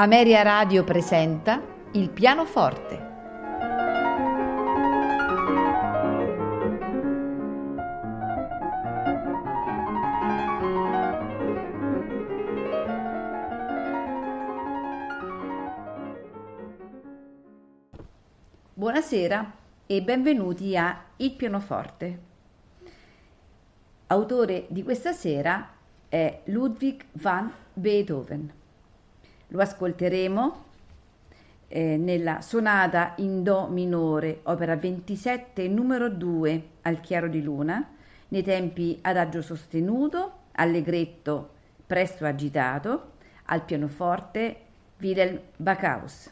Ameria Radio presenta Il pianoforte. Buonasera e benvenuti a Il pianoforte. Autore di questa sera è Ludwig van Beethoven. Lo ascolteremo eh, nella sonata in Do minore, opera 27, numero 2, al chiaro di luna, nei tempi adagio sostenuto, allegretto presto agitato, al pianoforte Wilhelm Backhaus.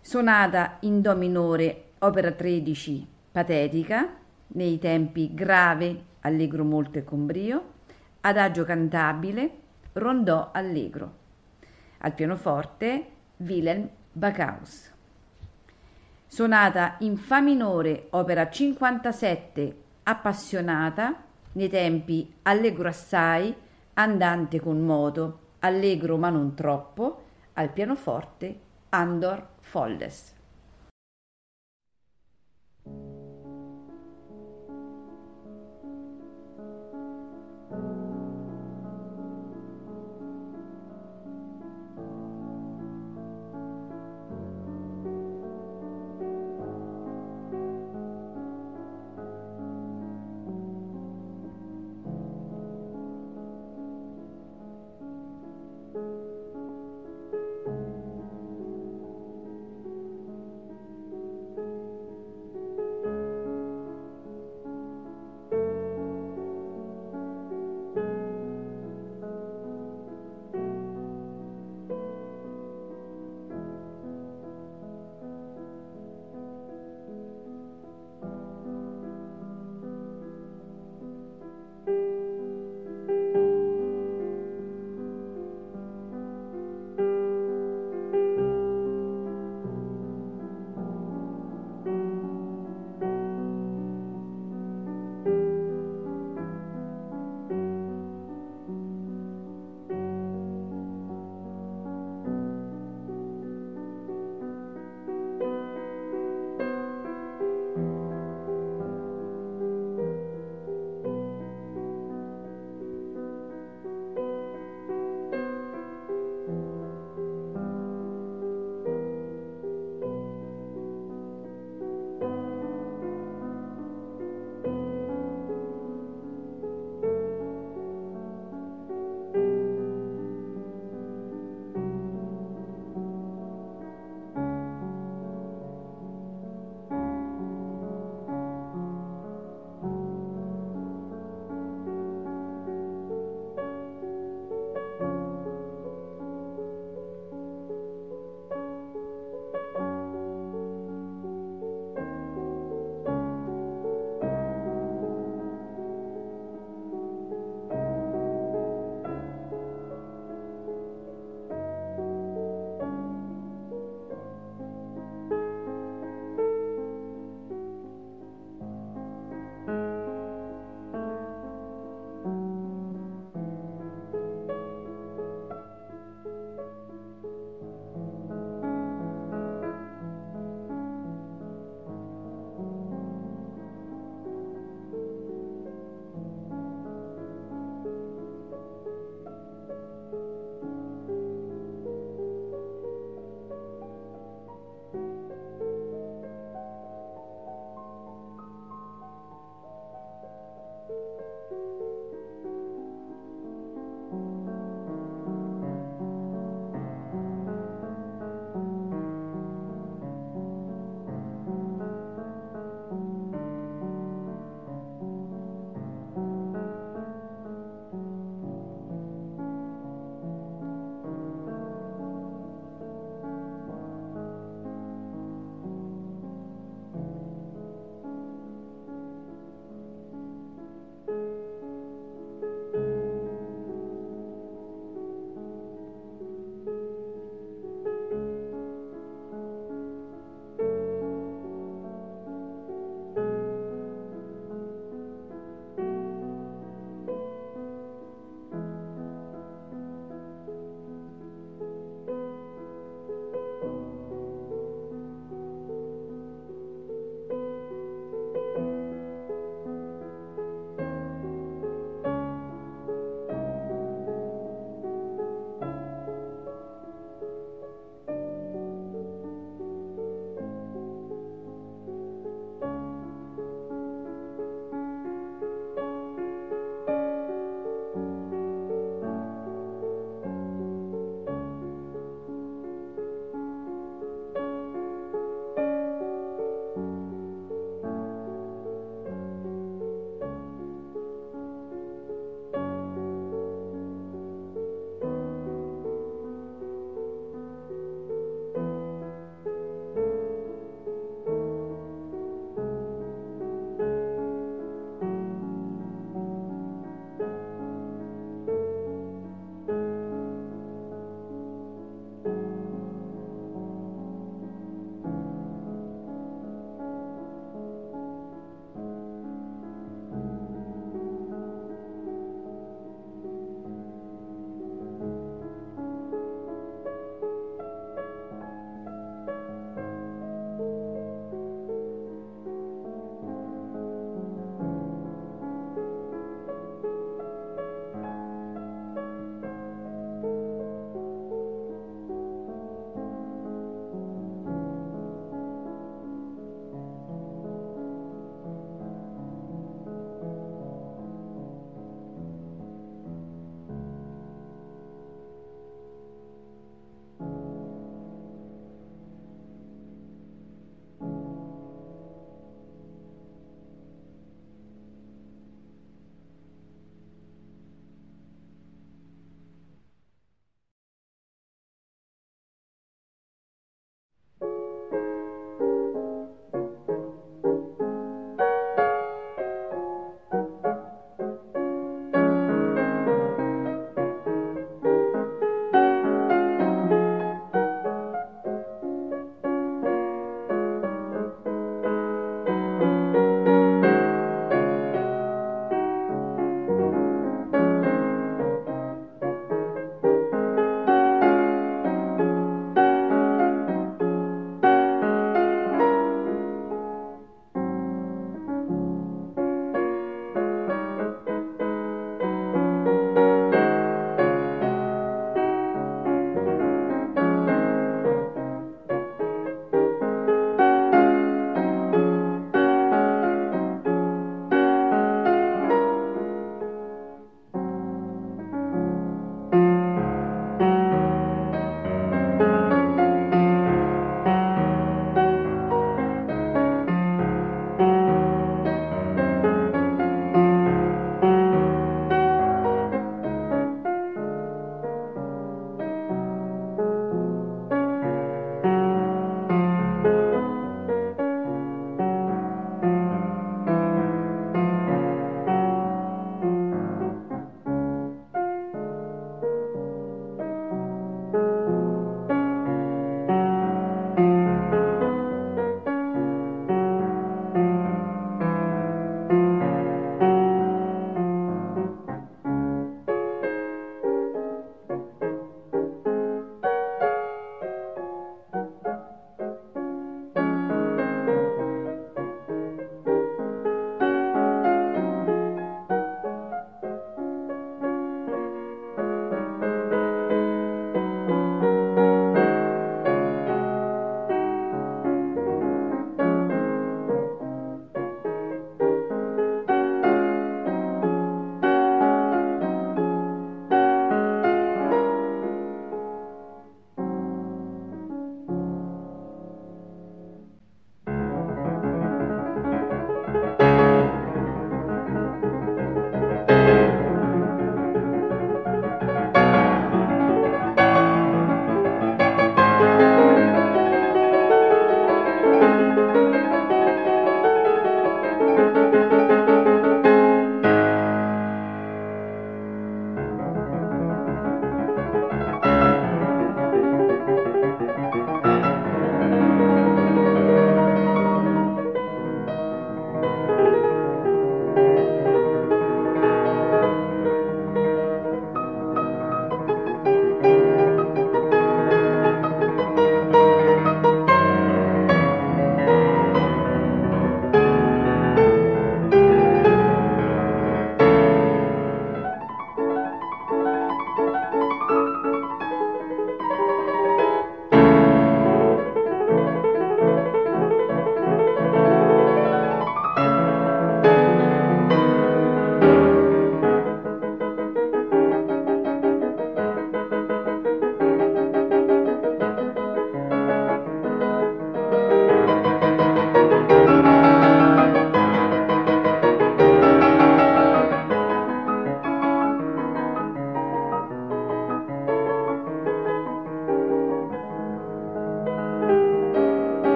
Sonata in Do minore, opera 13, patetica, nei tempi grave, allegro molto e con brio, adagio cantabile, rondò allegro. Al pianoforte Wilhelm Backhaus. Sonata in Fa minore, opera 57, appassionata, nei tempi allegro assai, andante con moto, allegro ma non troppo, al pianoforte Andor Folles.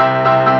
Música